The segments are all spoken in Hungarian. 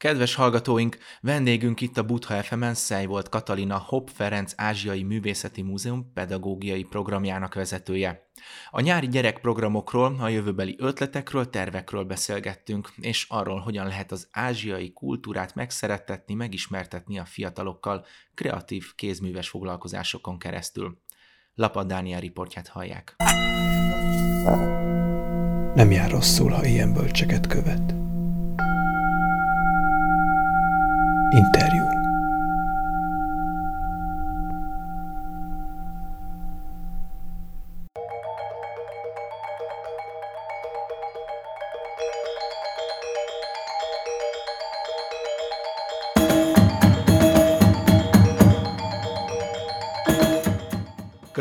Kedves hallgatóink, vendégünk itt a Butha FM-en Szej volt Katalina Hopp Ferenc Ázsiai Művészeti Múzeum pedagógiai programjának vezetője. A nyári gyerekprogramokról, a jövőbeli ötletekről, tervekről beszélgettünk, és arról, hogyan lehet az ázsiai kultúrát megszerettetni, megismertetni a fiatalokkal kreatív kézműves foglalkozásokon keresztül. Lapad Dániel riportját hallják. Nem jár rosszul, ha ilyen bölcseket követ. Interjú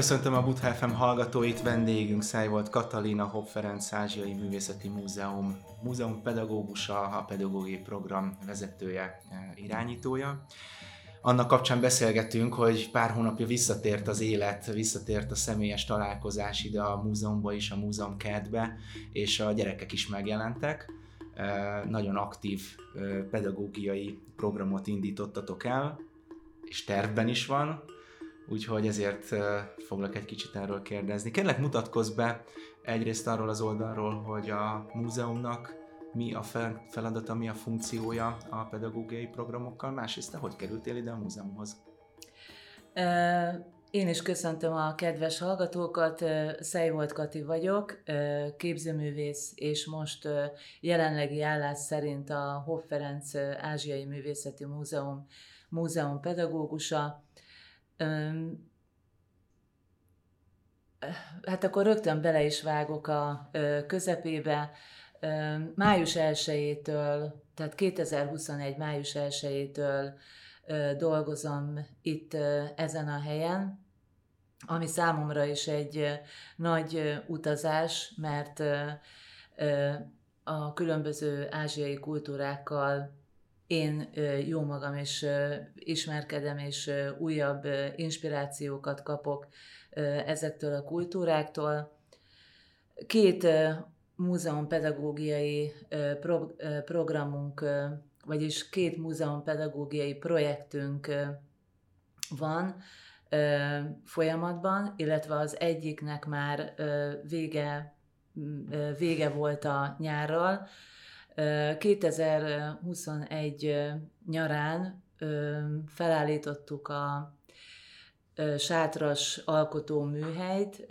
Köszöntöm a Butha FM hallgatóit, vendégünk Száj volt Katalina Hopp Ferenc Ázsiai Művészeti Múzeum, múzeum pedagógusa, a pedagógiai program vezetője, eh, irányítója. Annak kapcsán beszélgetünk, hogy pár hónapja visszatért az élet, visszatért a személyes találkozás ide a múzeumba is, a múzeum kertbe, és a gyerekek is megjelentek. Eh, nagyon aktív eh, pedagógiai programot indítottatok el, és tervben is van úgyhogy ezért foglak egy kicsit erről kérdezni. Kérlek mutatkozz be egyrészt arról az oldalról, hogy a múzeumnak mi a feladata, mi a funkciója a pedagógiai programokkal, másrészt te hogy kerültél ide a múzeumhoz? Én is köszöntöm a kedves hallgatókat, Szejvolt Kati vagyok, képzőművész, és most jelenlegi állás szerint a Hoff Ferenc Ázsiai Művészeti Múzeum múzeum pedagógusa hát akkor rögtön bele is vágok a közepébe. Május 1-től, tehát 2021. május 1-től dolgozom itt ezen a helyen, ami számomra is egy nagy utazás, mert a különböző ázsiai kultúrákkal én jó magam is ismerkedem, és újabb inspirációkat kapok ezektől a kultúráktól. Két múzeum pedagógiai programunk, vagyis két múzeum pedagógiai projektünk van folyamatban, illetve az egyiknek már vége, vége volt a nyárral, 2021 nyarán felállítottuk a sátras alkotó műhelyt,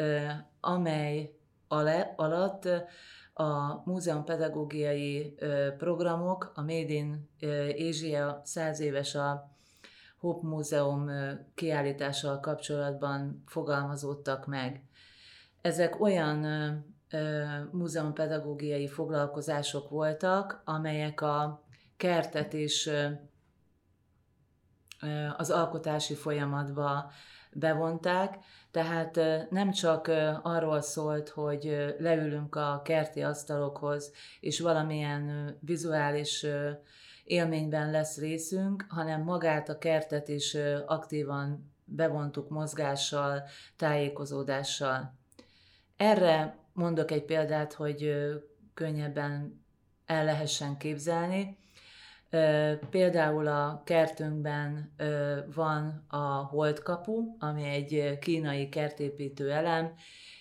amely alatt a múzeum pedagógiai programok, a Made in Asia 100 éves a Hope Múzeum kiállítással kapcsolatban fogalmazódtak meg. Ezek olyan múzeumpedagógiai foglalkozások voltak, amelyek a kertet is az alkotási folyamatba bevonták, tehát nem csak arról szólt, hogy leülünk a kerti asztalokhoz, és valamilyen vizuális élményben lesz részünk, hanem magát a kertet is aktívan bevontuk mozgással, tájékozódással. Erre Mondok egy példát, hogy könnyebben el lehessen képzelni. Például a kertünkben van a holdkapu, ami egy kínai kertépítő elem,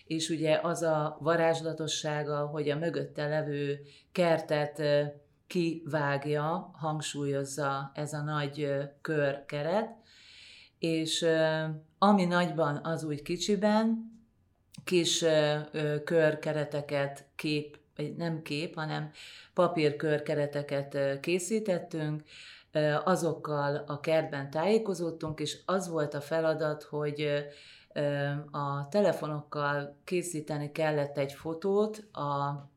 és ugye az a varázslatossága, hogy a mögötte levő kertet kivágja, hangsúlyozza ez a nagy körkeret, és ami nagyban, az úgy kicsiben, kis körkereteket, kép, nem kép, hanem papírkörkereteket készítettünk, azokkal a kertben tájékozódtunk, és az volt a feladat, hogy a telefonokkal készíteni kellett egy fotót a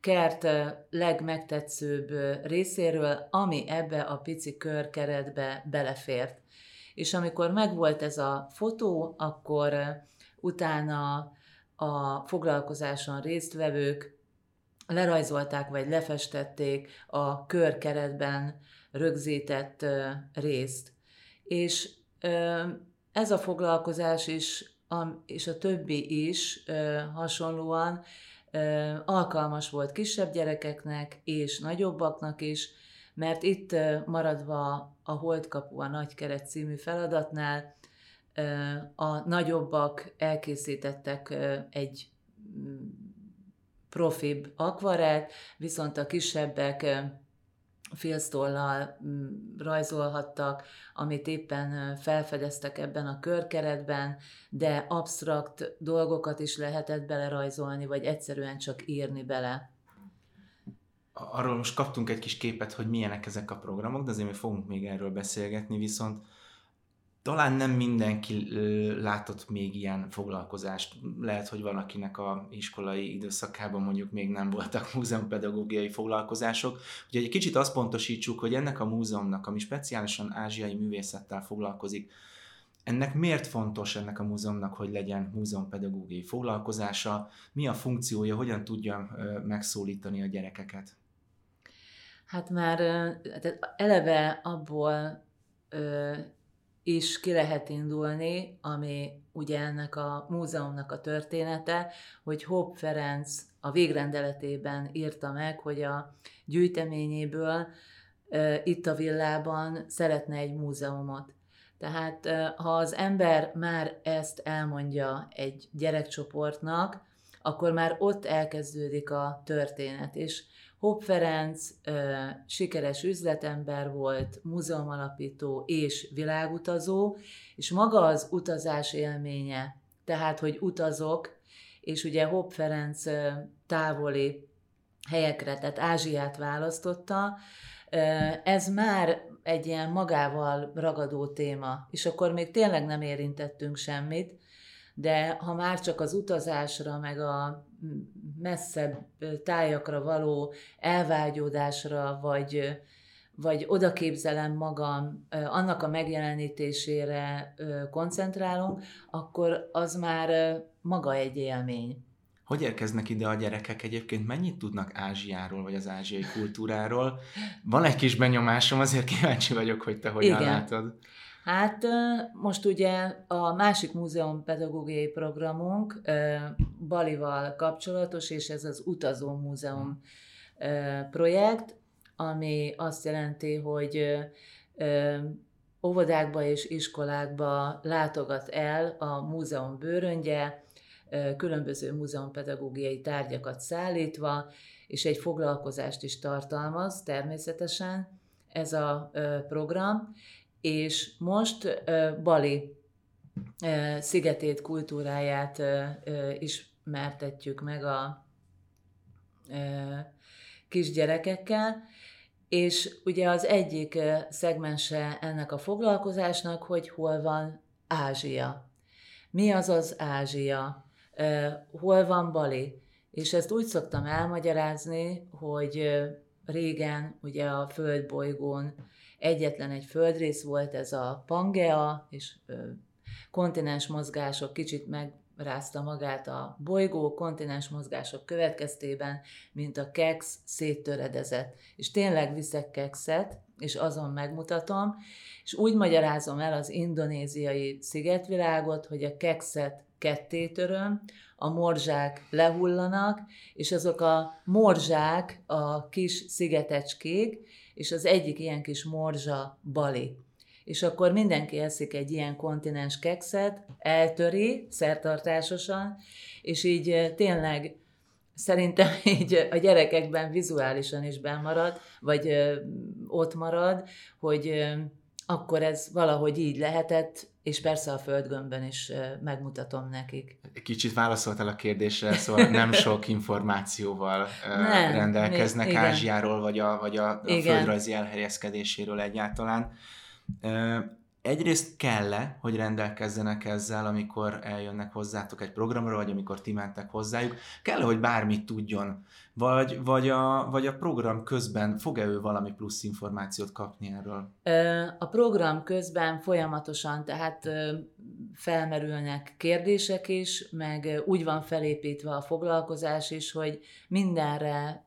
kert legmegtetszőbb részéről, ami ebbe a pici körkeretbe belefért. És amikor megvolt ez a fotó, akkor utána a foglalkozáson résztvevők lerajzolták vagy lefestették a körkeretben rögzített részt. És ez a foglalkozás is, és a többi is hasonlóan alkalmas volt kisebb gyerekeknek és nagyobbaknak is, mert itt maradva a Holdkapu a Nagykeret című feladatnál a nagyobbak elkészítettek egy mm, profibb akvarelt, viszont a kisebbek filztollal mm, rajzolhattak, amit éppen felfedeztek ebben a körkeretben, de absztrakt dolgokat is lehetett belerajzolni, vagy egyszerűen csak írni bele. Arról most kaptunk egy kis képet, hogy milyenek ezek a programok, de azért mi fogunk még erről beszélgetni, viszont talán nem mindenki látott még ilyen foglalkozást. Lehet, hogy van, akinek a iskolai időszakában mondjuk még nem voltak múzeumpedagógiai foglalkozások. Ugye egy kicsit azt pontosítsuk, hogy ennek a múzeumnak, ami speciálisan ázsiai művészettel foglalkozik, ennek miért fontos ennek a múzeumnak, hogy legyen múzeumpedagógiai foglalkozása, mi a funkciója, hogyan tudja megszólítani a gyerekeket? Hát már eleve abból is ki lehet indulni, ami ugye ennek a múzeumnak a története, hogy Hopp Ferenc a végrendeletében írta meg, hogy a gyűjteményéből itt a villában szeretne egy múzeumot. Tehát ha az ember már ezt elmondja egy gyerekcsoportnak, akkor már ott elkezdődik a történet, és Hopp Ferenc sikeres üzletember volt, múzeumalapító és világutazó, és maga az utazás élménye, tehát, hogy utazok, és ugye Hopp Ferenc távoli helyekre, tehát Ázsiát választotta, ez már egy ilyen magával ragadó téma, és akkor még tényleg nem érintettünk semmit, de ha már csak az utazásra, meg a messzebb tájakra való elvágyódásra, vagy, vagy oda képzelem magam, annak a megjelenítésére koncentrálunk, akkor az már maga egy élmény. Hogy érkeznek ide a gyerekek egyébként? Mennyit tudnak Ázsiáról, vagy az ázsiai kultúráról? Van egy kis benyomásom, azért kíváncsi vagyok, hogy te hogyan Igen. látod. Hát most ugye a másik múzeum pedagógiai programunk Balival kapcsolatos, és ez az Utazó Múzeum projekt, ami azt jelenti, hogy óvodákba és iskolákba látogat el a múzeum bőröngye, különböző múzeumpedagógiai tárgyakat szállítva, és egy foglalkozást is tartalmaz természetesen ez a program, és most Bali szigetét, kultúráját ismertetjük meg a kisgyerekekkel, és ugye az egyik szegmense ennek a foglalkozásnak, hogy hol van Ázsia. Mi az az Ázsia? Hol van Bali? És ezt úgy szoktam elmagyarázni, hogy régen ugye a földbolygón egyetlen egy földrész volt, ez a Pangea, és kontinens mozgások kicsit megrázta magát a bolygó, kontinens mozgások következtében, mint a keks széttöredezett. És tényleg viszek kekszet, és azon megmutatom, és úgy magyarázom el az indonéziai szigetvilágot, hogy a kekszet ketté töröm, a morzsák lehullanak, és azok a morzsák, a kis szigetecskék, és az egyik ilyen kis morzsa Bali. És akkor mindenki eszik egy ilyen kontinens kekszet, eltöri szertartásosan, és így tényleg szerintem így a gyerekekben vizuálisan is bemarad, vagy ott marad, hogy akkor ez valahogy így lehetett, és persze a földgömbben is megmutatom nekik. Kicsit válaszoltál a kérdésre, szóval nem sok információval nem, rendelkeznek még, Ázsiáról, vagy a, vagy a, a földrajzi elhelyezkedéséről egyáltalán egyrészt kell-e, hogy rendelkezzenek ezzel, amikor eljönnek hozzátok egy programra, vagy amikor ti mentek hozzájuk? kell hogy bármit tudjon? Vagy, vagy, a, vagy a program közben fog-e ő valami plusz információt kapni erről? A program közben folyamatosan, tehát felmerülnek kérdések is, meg úgy van felépítve a foglalkozás is, hogy mindenre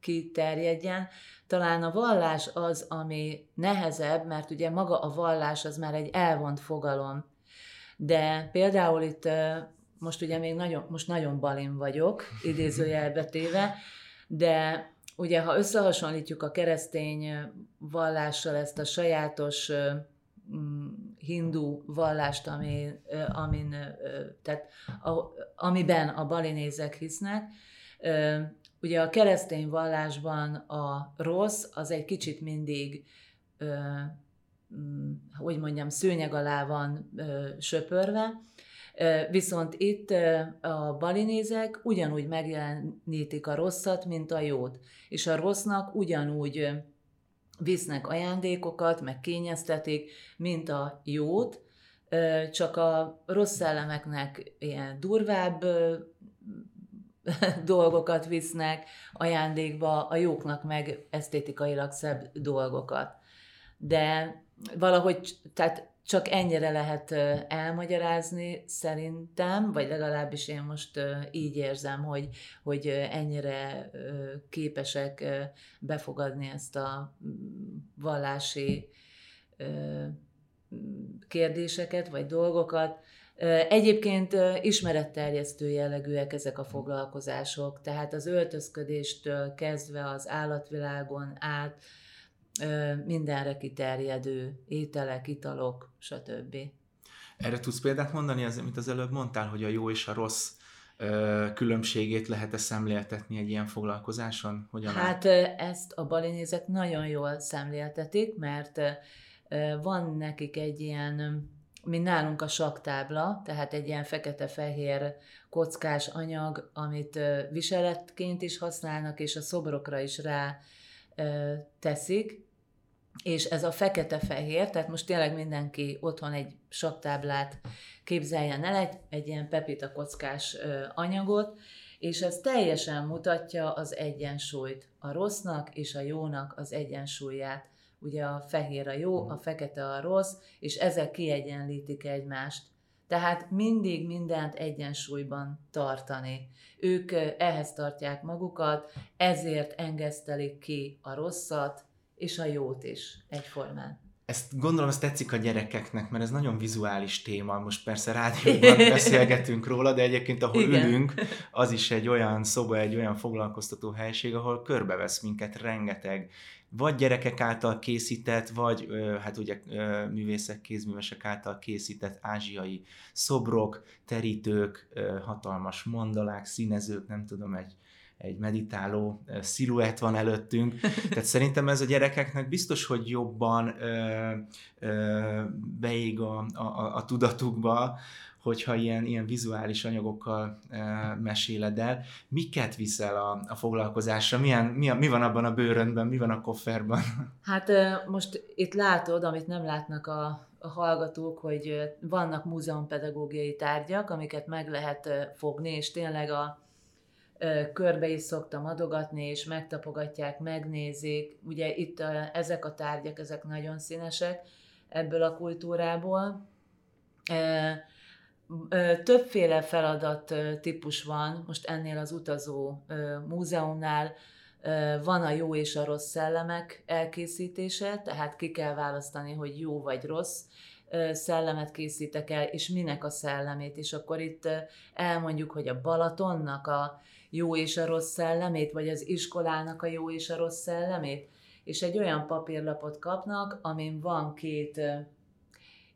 kiterjedjen. Talán a vallás az, ami nehezebb, mert ugye maga a vallás az már egy elvont fogalom. De például itt most ugye még nagyon, most nagyon balin vagyok, idézőjelbe téve, de ugye, ha összehasonlítjuk a keresztény vallással ezt a sajátos hindu vallást, ami, amin, tehát, a, amiben a balinézek hisznek, ugye a keresztény vallásban a rossz az egy kicsit mindig mm, hogy mondjam, szőnyeg alá van söpörve, Viszont itt a balinézek ugyanúgy megjelenítik a rosszat, mint a jót. És a rossznak ugyanúgy visznek ajándékokat, meg kényeztetik, mint a jót, csak a rossz szellemeknek ilyen durvább dolgokat visznek ajándékba, a jóknak meg esztétikailag szebb dolgokat. De valahogy, tehát csak ennyire lehet elmagyarázni szerintem, vagy legalábbis én most így érzem, hogy, hogy ennyire képesek befogadni ezt a mm, vallási kérdéseket, vagy dolgokat. Egyébként ismeretterjesztő jellegűek ezek a foglalkozások, tehát az öltözködéstől kezdve az állatvilágon át, mindenre kiterjedő ételek, italok, stb. Erre tudsz példát mondani, az, amit az előbb mondtál, hogy a jó és a rossz különbségét lehet-e szemléltetni egy ilyen foglalkozáson? Hogyan hát ezt a balinézek nagyon jól szemléltetik, mert van nekik egy ilyen, mint nálunk a saktábla, tehát egy ilyen fekete-fehér kockás anyag, amit viseletként is használnak, és a szobrokra is rá teszik, és ez a fekete-fehér, tehát most tényleg mindenki otthon egy saktáblát képzeljen el, egy, egy ilyen pepita kockás anyagot, és ez teljesen mutatja az egyensúlyt, a rossznak és a jónak az egyensúlyát. Ugye a fehér a jó, a fekete a rossz, és ezek kiegyenlítik egymást. Tehát mindig mindent egyensúlyban tartani. Ők ehhez tartják magukat, ezért engesztelik ki a rosszat, és a jót is egyformán. Ezt gondolom, ez tetszik a gyerekeknek, mert ez nagyon vizuális téma. Most persze rádióban beszélgetünk róla, de egyébként ahol Igen. ülünk, az is egy olyan szoba, egy olyan foglalkoztató helység, ahol körbevesz minket rengeteg vagy gyerekek által készített, vagy hát ugye művészek, kézművesek által készített ázsiai szobrok, terítők, hatalmas mandalák, színezők, nem tudom, egy egy meditáló sziluett van előttünk. Tehát szerintem ez a gyerekeknek biztos, hogy jobban ö, ö, beég a, a, a tudatukba, hogyha ilyen, ilyen vizuális anyagokkal e, meséled el. Miket viszel a, a foglalkozásra? Milyen, mi, a, mi van abban a bőrönben, mi van a kofferban? Hát most itt látod, amit nem látnak a, a hallgatók, hogy vannak múzeumpedagógiai tárgyak, amiket meg lehet fogni, és tényleg a, körbe is szoktam adogatni, és megtapogatják, megnézik. Ugye itt a, ezek a tárgyak, ezek nagyon színesek ebből a kultúrából. Többféle feladat típus van, most ennél az utazó múzeumnál van a jó és a rossz szellemek elkészítése, tehát ki kell választani, hogy jó vagy rossz szellemet készítek el, és minek a szellemét, és akkor itt elmondjuk, hogy a Balatonnak a jó és a rossz szellemét, vagy az iskolának a jó és a rossz szellemét, és egy olyan papírlapot kapnak, amin van két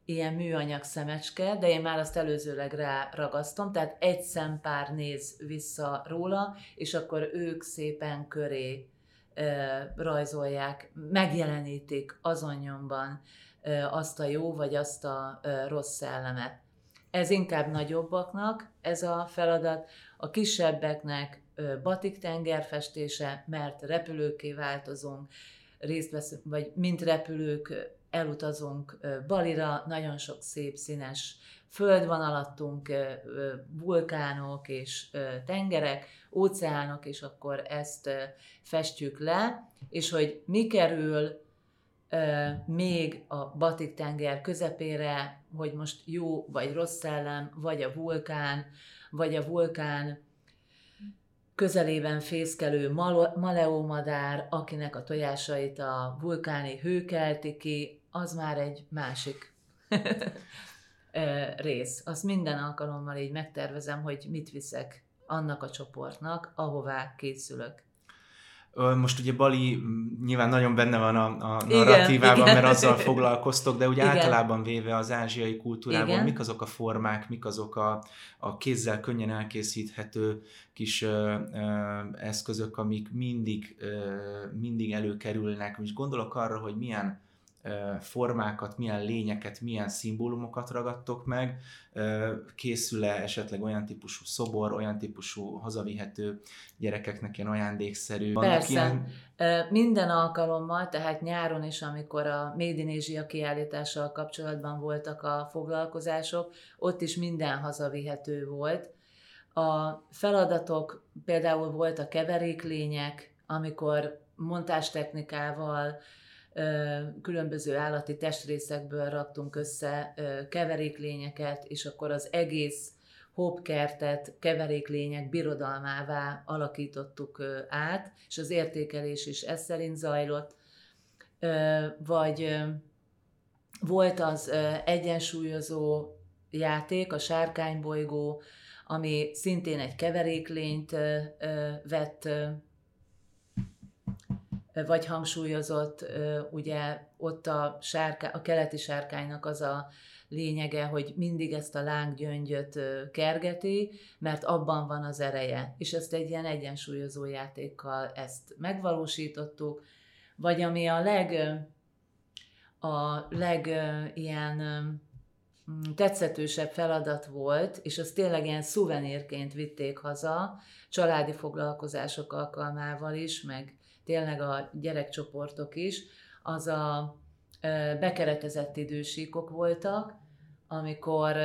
ilyen műanyag szemecske, de én már azt előzőleg rá ragasztom, tehát egy szempár néz vissza róla, és akkor ők szépen köré rajzolják, megjelenítik azon nyomban e, azt a jó vagy azt a rossz szellemet. Ez inkább nagyobbaknak ez a feladat, a kisebbeknek batik tengerfestése, mert repülőké változunk, részt veszünk, vagy mint repülők elutazunk Balira, nagyon sok szép színes föld van alattunk, vulkánok és tengerek, óceánok, és akkor ezt festjük le, és hogy mi kerül még a Batik tenger közepére, hogy most jó vagy rossz szellem, vagy a vulkán, vagy a vulkán közelében fészkelő maleómadár, akinek a tojásait a vulkáni hő kelti ki, az már egy másik rész. Azt minden alkalommal így megtervezem, hogy mit viszek annak a csoportnak, ahová készülök. Most ugye Bali nyilván nagyon benne van a, a narratívában, igen, mert azzal foglalkoztok, de ugye igen. általában véve az ázsiai kultúrában igen. mik azok a formák, mik azok a, a kézzel könnyen elkészíthető kis ö, ö, eszközök, amik mindig, ö, mindig előkerülnek. És gondolok arra, hogy milyen formákat, milyen lényeket, milyen szimbólumokat ragadtok meg, készül-e esetleg olyan típusú szobor, olyan típusú hazavihető gyerekeknek ilyen ajándékszerű. Persze. Ilyen... Minden alkalommal, tehát nyáron is, amikor a Made in Asia kiállítással kapcsolatban voltak a foglalkozások, ott is minden hazavihető volt. A feladatok például volt a keveréklények, amikor montázstechnikával, különböző állati testrészekből raktunk össze keveréklényeket, és akkor az egész hopkertet keveréklények birodalmává alakítottuk át, és az értékelés is ez szerint zajlott. Vagy volt az egyensúlyozó játék, a sárkánybolygó, ami szintén egy keveréklényt vett vagy hangsúlyozott, ugye ott a, sárká, a keleti sárkánynak az a lényege, hogy mindig ezt a lánggyöngyöt kergeti, mert abban van az ereje. És ezt egy ilyen egyensúlyozó játékkal ezt megvalósítottuk, vagy ami a leg, a leg ilyen tetszetősebb feladat volt, és azt tényleg ilyen szuvenírként vitték haza, családi foglalkozások alkalmával is, meg tényleg a gyerekcsoportok is, az a bekeretezett idősíkok voltak, amikor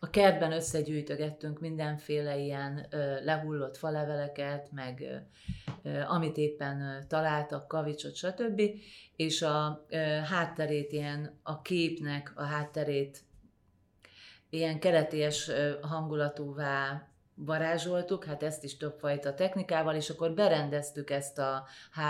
a kertben összegyűjtögettünk mindenféle ilyen lehullott faleveleket, meg amit éppen találtak, kavicsot, stb. És a hátterét ilyen, a képnek a hátterét ilyen keretés hangulatúvá varázsoltuk, hát ezt is többfajta technikával, és akkor berendeztük ezt a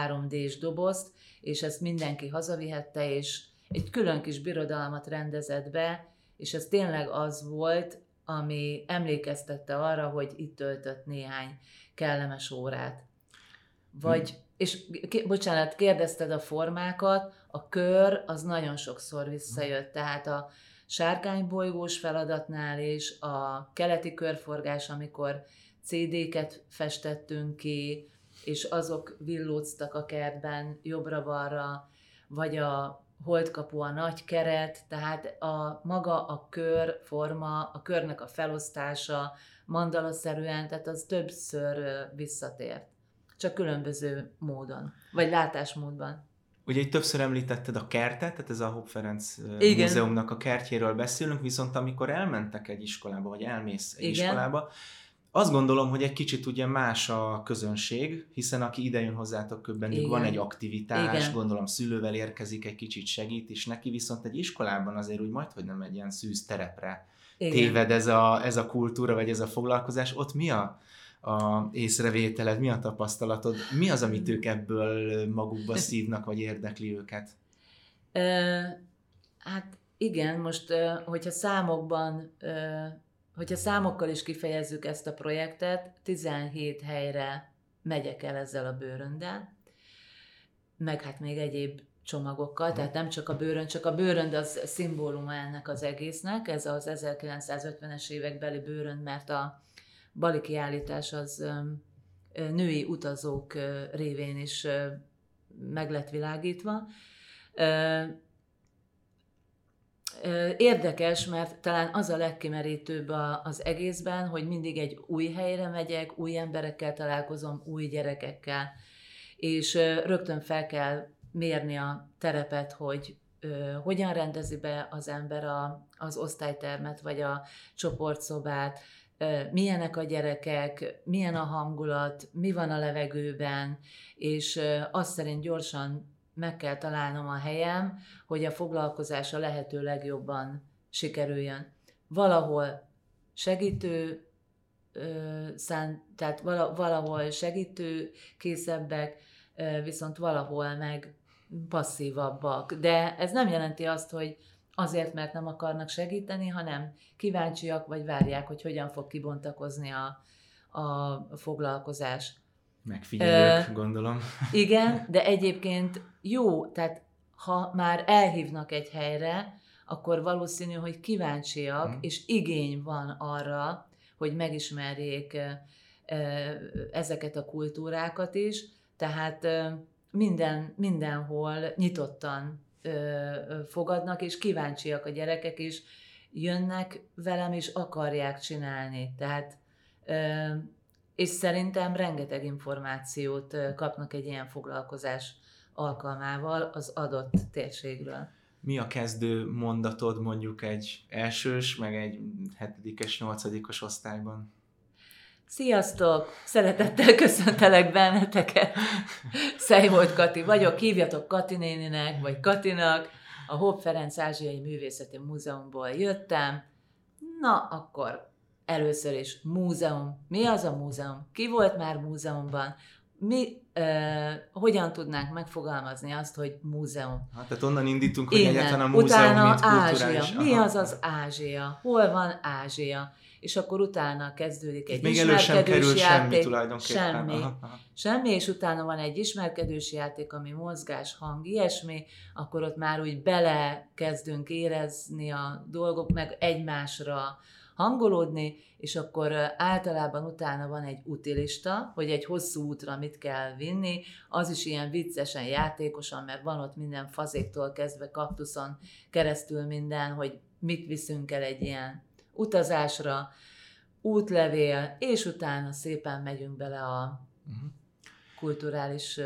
3D-s dobozt, és ezt mindenki hazavihette, és egy külön kis birodalmat rendezett be, és ez tényleg az volt, ami emlékeztette arra, hogy itt töltött néhány kellemes órát. Vagy, hmm. és bocsánat, kérdezted a formákat, a kör az nagyon sokszor visszajött, tehát a, sárkánybolygós feladatnál is, a keleti körforgás, amikor CD-ket festettünk ki, és azok villóztak a kertben jobbra-balra, vagy a holdkapu a nagy keret, tehát a maga a kör forma, a körnek a felosztása mandalaszerűen, tehát az többször visszatért. Csak különböző módon, vagy látásmódban. Ugye itt többször említetted a kertet, tehát ez a Hopp Ferenc Igen. Múzeumnak a kertjéről beszélünk, viszont amikor elmentek egy iskolába, vagy elmész egy Igen. iskolába, azt gondolom, hogy egy kicsit ugye más a közönség, hiszen aki idejön hozzátok, bennük van egy aktivitás, Igen. gondolom szülővel érkezik, egy kicsit segít, és neki viszont egy iskolában azért úgy majd, hogy nem egy ilyen szűz terepre Igen. téved ez a, ez a kultúra, vagy ez a foglalkozás. Ott mi a, a észrevételed, mi a tapasztalatod, mi az, amit ők ebből magukba szívnak, vagy érdekli őket? hát igen, most hogyha számokban, hogyha számokkal is kifejezzük ezt a projektet, 17 helyre megyek el ezzel a bőröndel, meg hát még egyéb csomagokkal, tehát nem csak a bőrönd, csak a bőrönd az szimbóluma ennek az egésznek, ez az 1950-es évekbeli bőrönd, mert a bali kiállítás az női utazók révén is meg lett világítva. Érdekes, mert talán az a legkimerítőbb az egészben, hogy mindig egy új helyre megyek, új emberekkel találkozom, új gyerekekkel, és rögtön fel kell mérni a terepet, hogy hogyan rendezi be az ember a, az osztálytermet, vagy a csoportszobát, milyenek a gyerekek, milyen a hangulat, mi van a levegőben, és azt szerint gyorsan meg kell találnom a helyem, hogy a foglalkozás a lehető legjobban sikerüljön. Valahol segítő, szán, tehát valahol segítő készebbek, viszont valahol meg passzívabbak. De ez nem jelenti azt, hogy azért, mert nem akarnak segíteni, hanem kíváncsiak, vagy várják, hogy hogyan fog kibontakozni a, a foglalkozás. Megfigyelők, uh, gondolom. Igen, de egyébként jó, tehát ha már elhívnak egy helyre, akkor valószínű, hogy kíváncsiak, mm. és igény van arra, hogy megismerjék ezeket a kultúrákat is, tehát minden, mindenhol nyitottan fogadnak, és kíváncsiak a gyerekek is, jönnek velem, és akarják csinálni. Tehát, és szerintem rengeteg információt kapnak egy ilyen foglalkozás alkalmával az adott térségről. Mi a kezdő mondatod mondjuk egy elsős, meg egy hetedikes, nyolcadikos osztályban? Sziasztok! Szeretettel köszöntelek benneteket. Szejvolt Kati vagyok, hívjatok Kati néninek, vagy Katinak. A Hopp Ferenc Ázsiai Művészeti Múzeumból jöttem. Na, akkor először is múzeum. Mi az a múzeum? Ki volt már múzeumban? Mi, uh, hogyan tudnánk megfogalmazni azt, hogy múzeum? Hát, tehát onnan indítunk, hogy egyáltalán a múzeum, utána mint Ázsia. Mi az az Ázsia? Hol van Ázsia? és akkor utána kezdődik egy Még ismerkedős játék. Semmi Semmi. Aha, aha. Semmi, és utána van egy ismerkedős játék, ami mozgás, hang, ilyesmi, akkor ott már úgy bele kezdünk érezni a dolgok, meg egymásra hangolódni, és akkor általában utána van egy utilista, hogy egy hosszú útra mit kell vinni, az is ilyen viccesen, játékosan, mert van ott minden fazéktól kezdve kaktuszon keresztül minden, hogy mit viszünk el egy ilyen utazásra, útlevél, és utána szépen megyünk bele a uh-huh. kulturális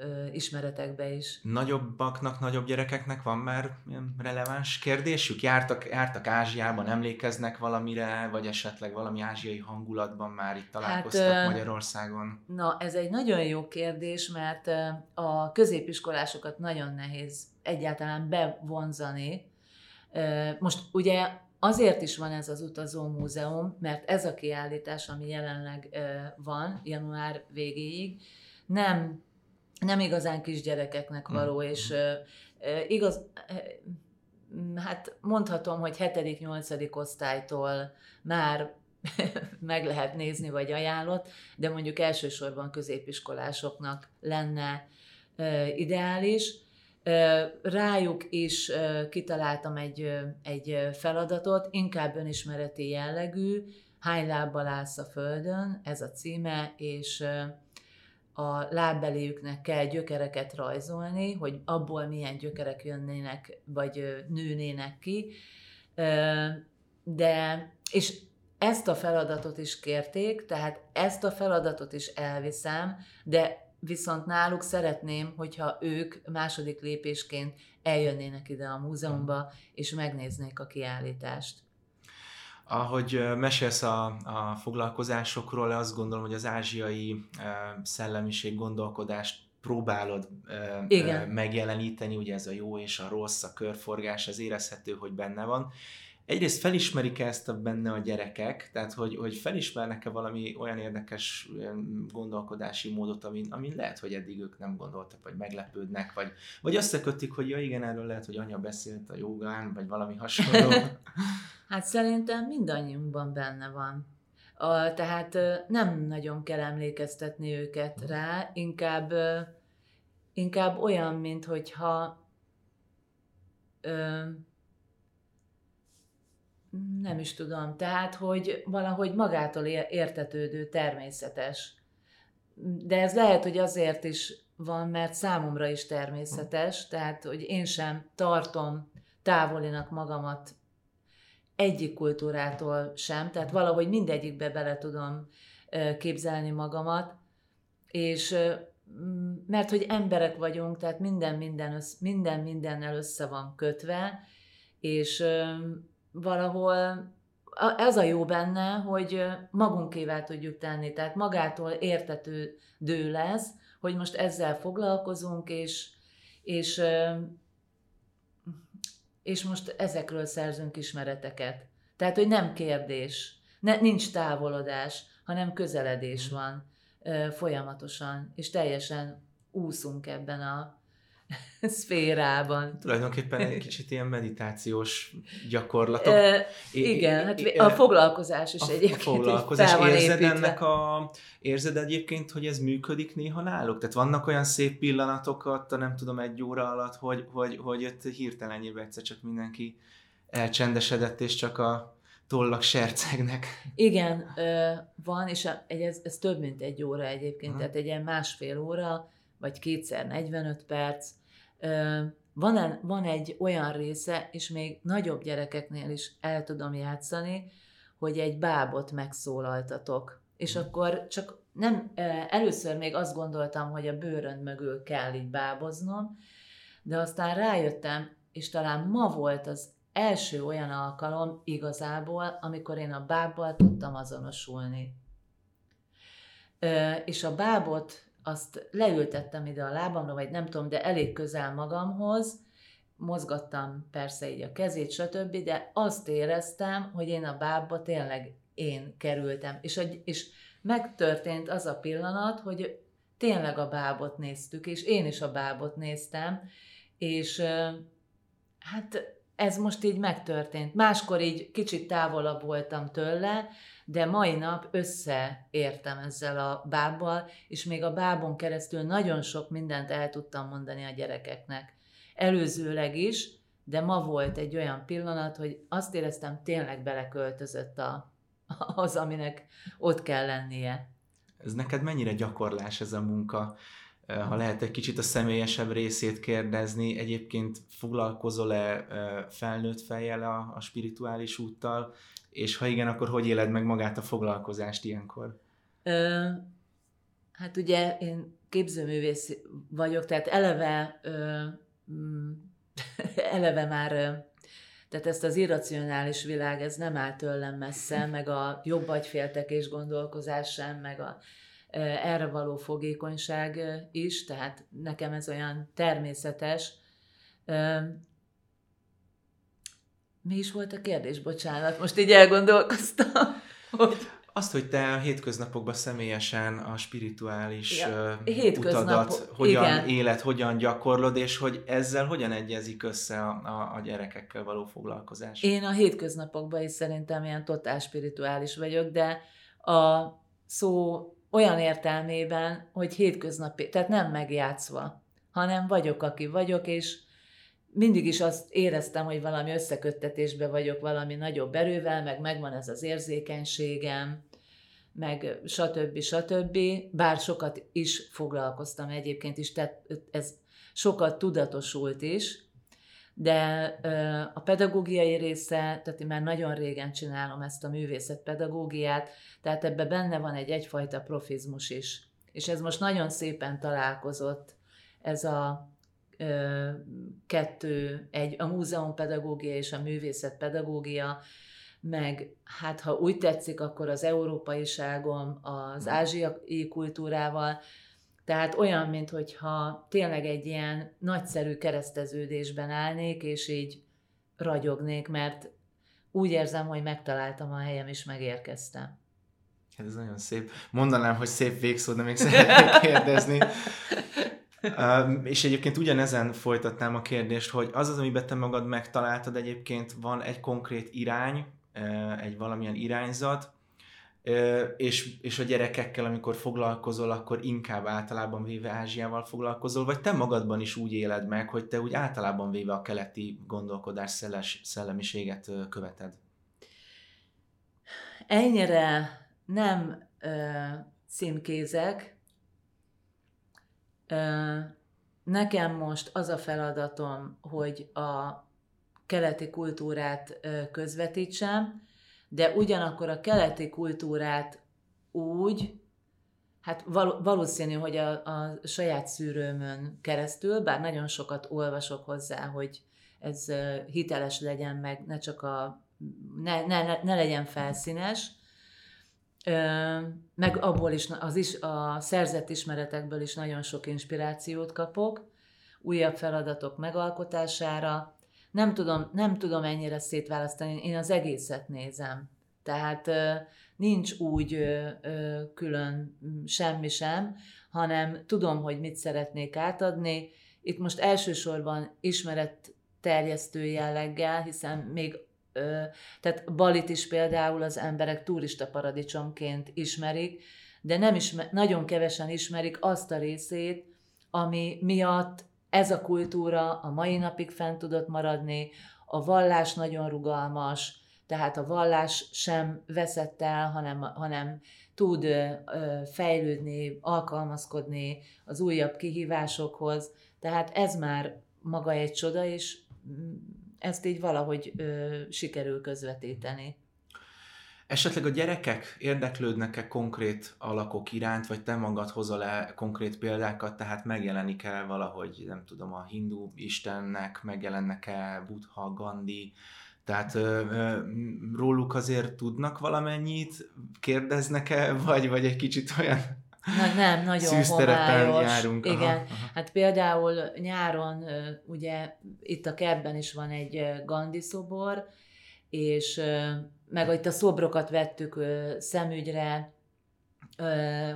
ö, ismeretekbe is. Nagyobbaknak, nagyobb gyerekeknek van már releváns kérdésük? Jártak, jártak Ázsiában, emlékeznek valamire, vagy esetleg valami ázsiai hangulatban már itt találkoztak hát, Magyarországon? Na, ez egy nagyon jó kérdés, mert a középiskolásokat nagyon nehéz egyáltalán bevonzani. Most ugye Azért is van ez az utazó múzeum, mert ez a kiállítás, ami jelenleg van, január végéig, nem, nem igazán kisgyerekeknek mm. való, és igaz, hát mondhatom, hogy 7.-8. osztálytól már meg lehet nézni, vagy ajánlott, de mondjuk elsősorban középiskolásoknak lenne ideális. Rájuk is kitaláltam egy, egy feladatot, inkább önismereti jellegű, hány lábbal állsz a földön, ez a címe, és a lábbeléjüknek kell gyökereket rajzolni, hogy abból milyen gyökerek jönnének, vagy nőnének ki. De, és ezt a feladatot is kérték, tehát ezt a feladatot is elviszem, de viszont náluk szeretném, hogyha ők második lépésként eljönnének ide a múzeumba, és megnéznék a kiállítást. Ahogy mesélsz a, a foglalkozásokról, azt gondolom, hogy az ázsiai szellemiség gondolkodást próbálod Igen. megjeleníteni, ugye ez a jó és a rossz, a körforgás, az érezhető, hogy benne van egyrészt felismerik-e ezt a benne a gyerekek, tehát hogy, hogy felismernek-e valami olyan érdekes gondolkodási módot, amin, amin lehet, hogy eddig ők nem gondoltak, vagy meglepődnek, vagy, vagy összekötik, hogy ja igen, erről lehet, hogy anya beszélt a jogán, vagy valami hasonló. hát szerintem mindannyiunkban benne van. A, tehát nem nagyon kell emlékeztetni őket rá, inkább, inkább olyan, mint hogyha ö, nem is tudom, tehát, hogy valahogy magától értetődő, természetes. De ez lehet, hogy azért is van, mert számomra is természetes, tehát, hogy én sem tartom távolinak magamat egyik kultúrától sem, tehát valahogy mindegyikbe bele tudom képzelni magamat, és mert hogy emberek vagyunk, tehát minden, minden, össz, minden mindennel össze van kötve, és valahol ez a jó benne, hogy magunkével tudjuk tenni, tehát magától értetődő lesz, hogy most ezzel foglalkozunk, és, és, és most ezekről szerzünk ismereteket. Tehát, hogy nem kérdés, ne, nincs távolodás, hanem közeledés mm. van folyamatosan, és teljesen úszunk ebben a szférában. Tulajdonképpen egy kicsit ilyen meditációs gyakorlatok. E, igen, hát a foglalkozás is a, egyébként a foglalkozás. Érzed ennek a, érzed egyébként, hogy ez működik néha náluk? Tehát vannak olyan szép pillanatok ott, nem tudom, egy óra alatt, hogy, hogy, hogy ott hirtelen egyszer csak mindenki elcsendesedett, és csak a tollak sercegnek. Igen, van, és ez, ez több, mint egy óra egyébként, uh-huh. tehát egy ilyen másfél óra, vagy kétszer 45 perc. Van, van egy olyan része, és még nagyobb gyerekeknél is el tudom játszani, hogy egy bábot megszólaltatok. És uh-huh. akkor csak nem, először még azt gondoltam, hogy a bőrön mögül kell így báboznom, de aztán rájöttem, és talán ma volt az első olyan alkalom igazából, amikor én a bábbal tudtam azonosulni. És a bábot azt leültettem ide a lábamra, vagy nem tudom, de elég közel magamhoz, mozgattam persze így a kezét, stb., de azt éreztem, hogy én a bábba tényleg én kerültem. És, a, és megtörtént az a pillanat, hogy tényleg a bábot néztük, és én is a bábot néztem, és hát ez most így megtörtént. Máskor így kicsit távolabb voltam tőle, de mai nap összeértem ezzel a bábbal, és még a bábon keresztül nagyon sok mindent el tudtam mondani a gyerekeknek. Előzőleg is, de ma volt egy olyan pillanat, hogy azt éreztem, tényleg beleköltözött a, az, aminek ott kell lennie. Ez neked mennyire gyakorlás ez a munka? ha lehet egy kicsit a személyesebb részét kérdezni, egyébként foglalkozol-e felnőtt fejjel a, a spirituális úttal, és ha igen, akkor hogy éled meg magát a foglalkozást ilyenkor? Ö, hát ugye én képzőművész vagyok, tehát eleve ö, mm, eleve már tehát ezt az irracionális világ, ez nem áll tőlem messze, meg a jobb agyféltekés gondolkozás sem, meg a erre való fogékonyság is, tehát nekem ez olyan természetes. Mi is volt a kérdés? Bocsánat, most így elgondolkoztam, hogy... Azt, hogy te a hétköznapokban személyesen a spirituális ja, utadat hogyan igen. élet, hogyan gyakorlod, és hogy ezzel hogyan egyezik össze a, a, a gyerekekkel való foglalkozás? Én a hétköznapokban is szerintem ilyen totál spirituális vagyok, de a szó olyan értelmében, hogy hétköznapi, tehát nem megjátszva, hanem vagyok, aki vagyok, és mindig is azt éreztem, hogy valami összeköttetésbe vagyok valami nagyobb erővel, meg megvan ez az érzékenységem, meg stb. stb. Bár sokat is foglalkoztam egyébként is, tehát ez sokat tudatosult is, de a pedagógiai része, tehát én már nagyon régen csinálom ezt a művészet pedagógiát, tehát ebbe benne van egy egyfajta profizmus is. És ez most nagyon szépen találkozott, ez a kettő, egy, a múzeum pedagógia és a művészet pedagógia, meg hát ha úgy tetszik, akkor az európaiságom az mhm. ázsiai kultúrával, tehát olyan, mintha tényleg egy ilyen nagyszerű kereszteződésben állnék, és így ragyognék, mert úgy érzem, hogy megtaláltam a helyem, és megérkeztem. Hát ez nagyon szép. Mondanám, hogy szép végszó, de még szeretnék kérdezni. Uh, és egyébként ugyanezen folytatnám a kérdést, hogy az az, amiben te magad megtaláltad egyébként, van egy konkrét irány, egy valamilyen irányzat, és, és a gyerekekkel, amikor foglalkozol, akkor inkább általában véve Ázsiával foglalkozol, vagy te magadban is úgy éled meg, hogy te úgy általában véve a keleti gondolkodás szeles, szellemiséget követed? Ennyire nem ö, címkézek. Nekem most az a feladatom, hogy a keleti kultúrát közvetítsem, de ugyanakkor a keleti kultúrát úgy, hát valószínű, hogy a, a saját szűrőmön keresztül, bár nagyon sokat olvasok hozzá, hogy ez hiteles legyen, meg ne csak a, ne, ne, ne legyen felszínes, meg abból is, az is, a szerzett ismeretekből is nagyon sok inspirációt kapok, újabb feladatok megalkotására, nem tudom, nem tudom ennyire szétválasztani, én az egészet nézem. Tehát nincs úgy külön semmi sem, hanem tudom, hogy mit szeretnék átadni, itt most elsősorban ismeret terjesztő jelleggel, hiszen még tehát Balit is például az emberek turista paradicsomként ismerik, de nem ismer, nagyon kevesen ismerik azt a részét, ami miatt ez a kultúra a mai napig fent tudott maradni, a vallás nagyon rugalmas, tehát a vallás sem veszett el, hanem, hanem tud fejlődni, alkalmazkodni az újabb kihívásokhoz. Tehát ez már maga egy csoda, és ezt így valahogy ö, sikerül közvetíteni. Esetleg a gyerekek érdeklődnek-e konkrét alakok iránt, vagy te magad hozol e konkrét példákat, tehát megjelenik el valahogy, nem tudom, a hindu istennek, megjelennek-e Buddha, Gandhi, tehát ö, ö, róluk azért tudnak valamennyit, kérdeznek-e, vagy, vagy egy kicsit olyan Na, nem, nagyon homályos. járunk. Igen, aha, aha. hát például nyáron, ugye itt a kertben is van egy Gandhi szobor, és meg itt a szobrokat vettük szemügyre,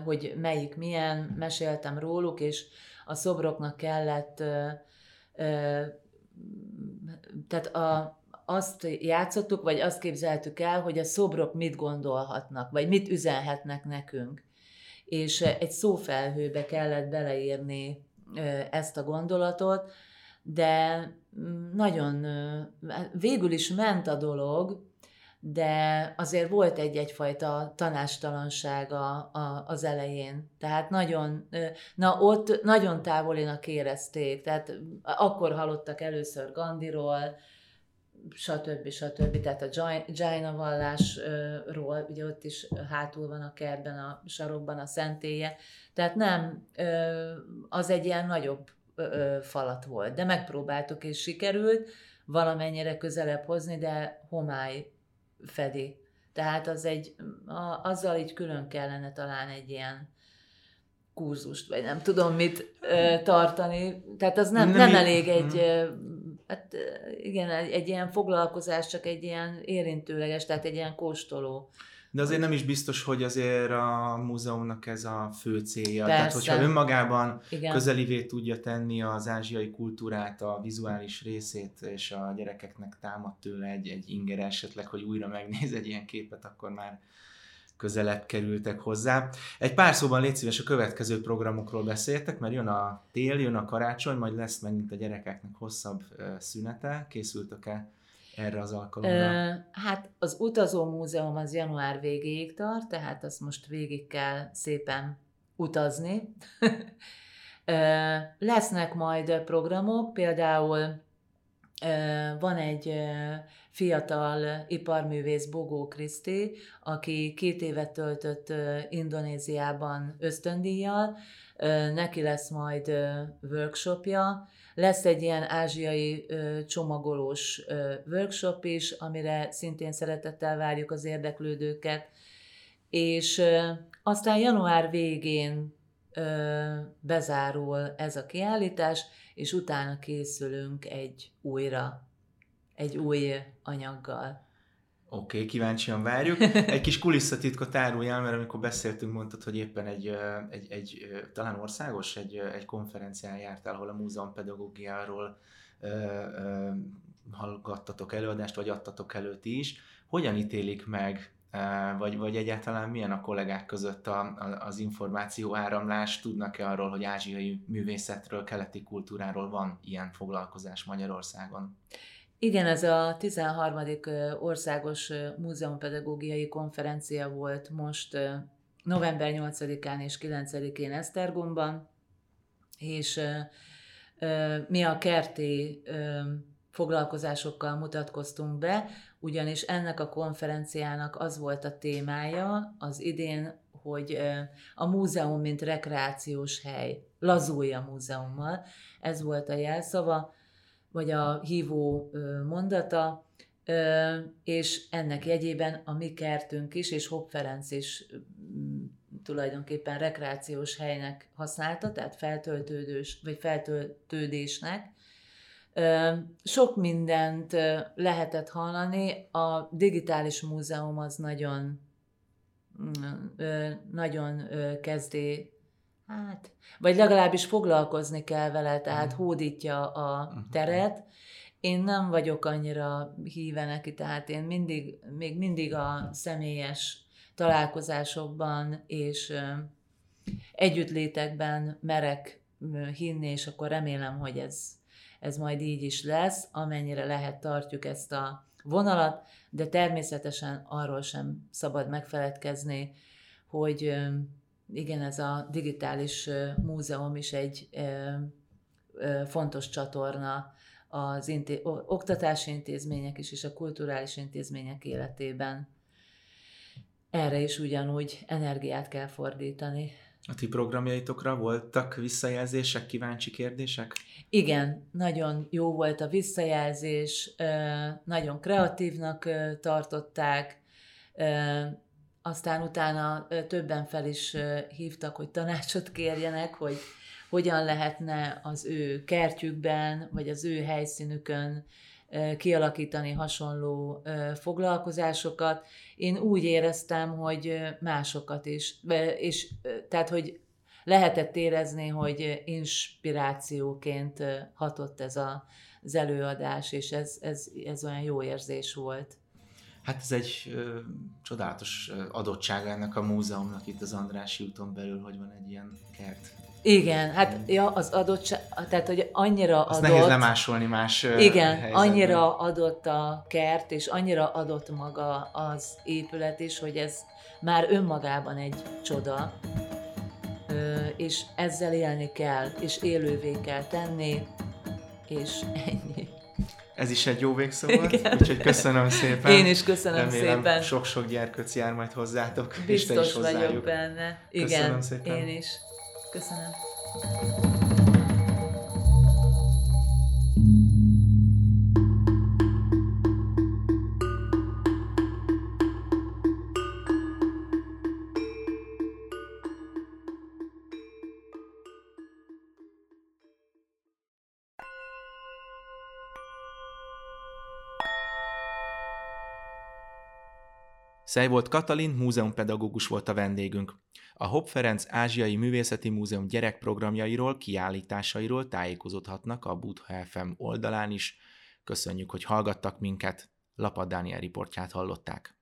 hogy melyik milyen, meséltem róluk, és a szobroknak kellett, tehát a, azt játszottuk, vagy azt képzeltük el, hogy a szobrok mit gondolhatnak, vagy mit üzenhetnek nekünk. És egy szófelhőbe kellett beleírni ezt a gondolatot, de mm, nagyon végül is ment a dolog, de azért volt egy-egyfajta tanástalansága a, az elején. Tehát nagyon, na ott nagyon távolinak érezték, tehát akkor hallottak először Gandiról, stb. stb. Tehát a Jaina vallásról, ugye ott is hátul van a kertben, a sarokban a szentélye. Tehát nem, az egy ilyen nagyobb falat volt, de megpróbáltuk és sikerült valamennyire közelebb hozni, de homály fedi. Tehát az egy, a, azzal így külön kellene talán egy ilyen kurzust, vagy nem tudom mit ö, tartani. Tehát az nem, nem, nem elég egy, ö, hát igen, egy, ilyen foglalkozás, csak egy ilyen érintőleges, tehát egy ilyen kóstoló. De azért nem is biztos, hogy azért a múzeumnak ez a fő célja. Persze. Tehát, hogyha önmagában Igen. közelivé tudja tenni az ázsiai kultúrát, a vizuális részét, és a gyerekeknek támad tőle egy, egy inger esetleg, hogy újra megnéz egy ilyen képet, akkor már közelebb kerültek hozzá. Egy pár szóban légy szíves, a következő programokról beszéltek, mert jön a tél, jön a karácsony, majd lesz megint a gyerekeknek hosszabb szünete. Készültek-e erre az alkalomra? Hát az utazó múzeum az január végéig tart, tehát azt most végig kell szépen utazni. Lesznek majd programok, például van egy fiatal iparművész Bogó Kriszti, aki két évet töltött Indonéziában ösztöndíjjal, neki lesz majd workshopja, lesz egy ilyen ázsiai csomagolós workshop is, amire szintén szeretettel várjuk az érdeklődőket, és aztán január végén bezárul ez a kiállítás, és utána készülünk egy újra, egy új anyaggal. Oké, okay, kíváncsian várjuk. Egy kis kulisszatitkot áruljál, mert amikor beszéltünk, mondtad, hogy éppen egy, egy, egy talán országos, egy, egy konferencián jártál, ahol a múzeum pedagógiáról ö, ö, hallgattatok előadást, vagy adtatok előtt is. Hogyan ítélik meg, vagy, vagy egyáltalán milyen a kollégák között a, a, az információ áramlás? Tudnak-e arról, hogy ázsiai művészetről, keleti kultúráról van ilyen foglalkozás Magyarországon? Igen, ez a 13. országos múzeumpedagógiai konferencia volt most november 8-án és 9-én Esztergomban, és mi a kerti foglalkozásokkal mutatkoztunk be, ugyanis ennek a konferenciának az volt a témája az idén, hogy a múzeum, mint rekreációs hely, lazulja múzeummal, ez volt a jelszava, vagy a hívó mondata, és ennek jegyében a mi kertünk is, és Hopp Ferenc is tulajdonképpen rekreációs helynek használta, tehát feltöltődős, vagy feltöltődésnek. Sok mindent lehetett hallani, a digitális múzeum az nagyon, nagyon kezdi hát, vagy legalábbis foglalkozni kell vele, tehát uh-huh. hódítja a uh-huh. teret. Én nem vagyok annyira híve neki, tehát én mindig, még mindig a személyes találkozásokban és együttlétekben merek hinni, és akkor remélem, hogy ez, ez majd így is lesz, amennyire lehet tartjuk ezt a vonalat, de természetesen arról sem szabad megfeledkezni, hogy igen, ez a digitális múzeum is egy fontos csatorna az inté- oktatási intézmények is, és a kulturális intézmények életében. Erre is ugyanúgy energiát kell fordítani. A ti programjaitokra voltak visszajelzések, kíváncsi kérdések? Igen, nagyon jó volt a visszajelzés, nagyon kreatívnak tartották, aztán utána többen fel is hívtak, hogy tanácsot kérjenek, hogy hogyan lehetne az ő kertjükben, vagy az ő helyszínükön kialakítani hasonló foglalkozásokat. Én úgy éreztem, hogy másokat is, és tehát, hogy lehetett érezni, hogy inspirációként hatott ez a, az előadás, és ez, ez, ez olyan jó érzés volt. Hát ez egy ö, csodálatos adottság ennek a múzeumnak itt az Andrási úton belül, hogy van egy ilyen kert. Igen, hát ja, az adottság, tehát hogy annyira Azt adott... nehéz lemásolni más Igen, helyzetben. annyira adott a kert, és annyira adott maga az épület is, hogy ez már önmagában egy csoda, és ezzel élni kell, és élővé kell tenni, és ennyi. Ez is egy jó végszó volt, Igen. úgyhogy köszönöm szépen. Én is köszönöm Remélem szépen. sok-sok gyerkőc jár majd hozzátok, Biztos és te is vagyok benne. Igen, Köszönöm szépen. én is. Köszönöm. Szejvolt Katalin múzeumpedagógus volt a vendégünk. A Hopp Ferenc Ázsiai Művészeti Múzeum gyerekprogramjairól, kiállításairól tájékozódhatnak a Budha FM oldalán is. Köszönjük, hogy hallgattak minket. Lapad Dániel riportját hallották.